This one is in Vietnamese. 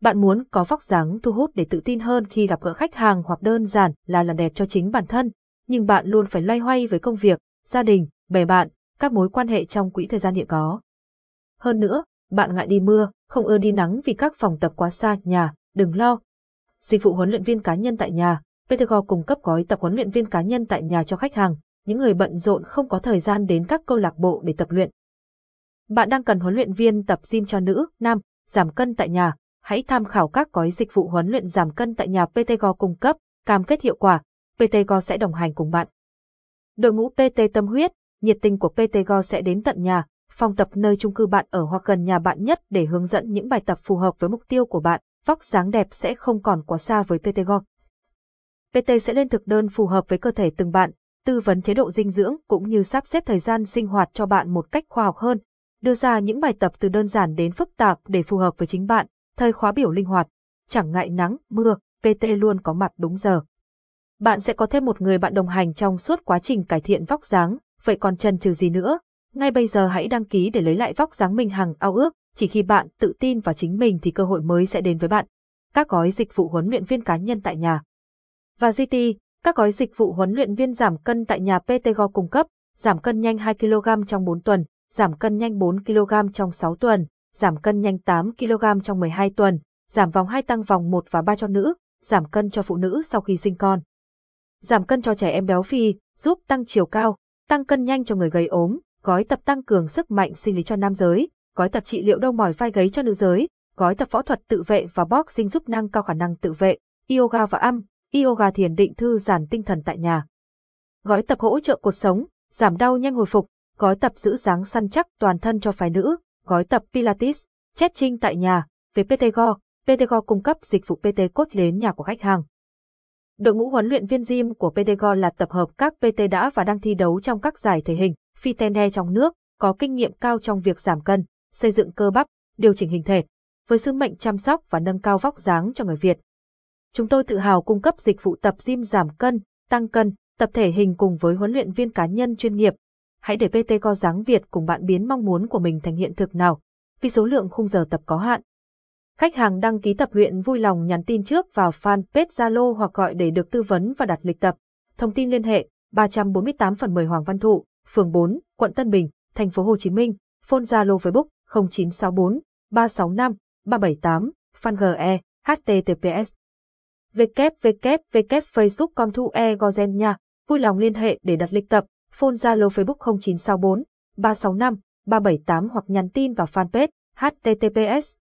Bạn muốn có vóc dáng thu hút để tự tin hơn khi gặp gỡ khách hàng hoặc đơn giản là làm đẹp cho chính bản thân, nhưng bạn luôn phải loay hoay với công việc, gia đình, bè bạn, các mối quan hệ trong quỹ thời gian hiện có. Hơn nữa, bạn ngại đi mưa, không ưa đi nắng vì các phòng tập quá xa nhà, đừng lo. Dịch vụ huấn luyện viên cá nhân tại nhà, Petergo cung cấp gói tập huấn luyện viên cá nhân tại nhà cho khách hàng, những người bận rộn không có thời gian đến các câu lạc bộ để tập luyện. Bạn đang cần huấn luyện viên tập gym cho nữ, nam, giảm cân tại nhà, hãy tham khảo các gói dịch vụ huấn luyện giảm cân tại nhà PTGO cung cấp, cam kết hiệu quả, PTGO sẽ đồng hành cùng bạn. Đội ngũ PT tâm huyết, nhiệt tình của PTGO sẽ đến tận nhà, phòng tập nơi chung cư bạn ở hoặc gần nhà bạn nhất để hướng dẫn những bài tập phù hợp với mục tiêu của bạn, vóc dáng đẹp sẽ không còn quá xa với PTGO. PT sẽ lên thực đơn phù hợp với cơ thể từng bạn, tư vấn chế độ dinh dưỡng cũng như sắp xếp thời gian sinh hoạt cho bạn một cách khoa học hơn, đưa ra những bài tập từ đơn giản đến phức tạp để phù hợp với chính bạn, thời khóa biểu linh hoạt, chẳng ngại nắng, mưa, PT luôn có mặt đúng giờ. Bạn sẽ có thêm một người bạn đồng hành trong suốt quá trình cải thiện vóc dáng, vậy còn chần chừ gì nữa? Ngay bây giờ hãy đăng ký để lấy lại vóc dáng mình hằng ao ước, chỉ khi bạn tự tin vào chính mình thì cơ hội mới sẽ đến với bạn. Các gói dịch vụ huấn luyện viên cá nhân tại nhà. Và GT, các gói dịch vụ huấn luyện viên giảm cân tại nhà PTGO cung cấp, giảm cân nhanh 2 kg trong 4 tuần, giảm cân nhanh 4 kg trong 6 tuần, giảm cân nhanh 8 kg trong 12 tuần, giảm vòng 2 tăng vòng 1 và 3 cho nữ, giảm cân cho phụ nữ sau khi sinh con. Giảm cân cho trẻ em béo phì, giúp tăng chiều cao, tăng cân nhanh cho người gầy ốm, gói tập tăng cường sức mạnh sinh lý cho nam giới, gói tập trị liệu đau mỏi vai gáy cho nữ giới, gói tập phẫu thuật tự vệ và boxing giúp nâng cao khả năng tự vệ, yoga và âm, yoga thiền định thư giãn tinh thần tại nhà. Gói tập hỗ trợ cuộc sống, giảm đau nhanh hồi phục, gói tập giữ dáng săn chắc toàn thân cho phái nữ, gói tập Pilates, stretching tại nhà, về PTGO, PTGO cung cấp dịch vụ PT cốt đến nhà của khách hàng. Đội ngũ huấn luyện viên gym của PTGO là tập hợp các PT đã và đang thi đấu trong các giải thể hình, fitness trong nước, có kinh nghiệm cao trong việc giảm cân, xây dựng cơ bắp, điều chỉnh hình thể, với sứ mệnh chăm sóc và nâng cao vóc dáng cho người Việt. Chúng tôi tự hào cung cấp dịch vụ tập gym giảm cân, tăng cân, tập thể hình cùng với huấn luyện viên cá nhân chuyên nghiệp. Hãy để PT Co Giáng Việt cùng bạn biến mong muốn của mình thành hiện thực nào, vì số lượng khung giờ tập có hạn. Khách hàng đăng ký tập luyện vui lòng nhắn tin trước vào fanpage Zalo hoặc gọi để được tư vấn và đặt lịch tập. Thông tin liên hệ 348 phần 10 Hoàng Văn Thụ, phường 4, quận Tân Bình, thành phố Hồ Chí Minh, phone Zalo Facebook 0964 365 378, fan GE, HTTPS www.facebook.com thu e gozen nha. Vui lòng liên hệ để đặt lịch tập, phone Zalo Facebook 0964 365 378 hoặc nhắn tin vào fanpage https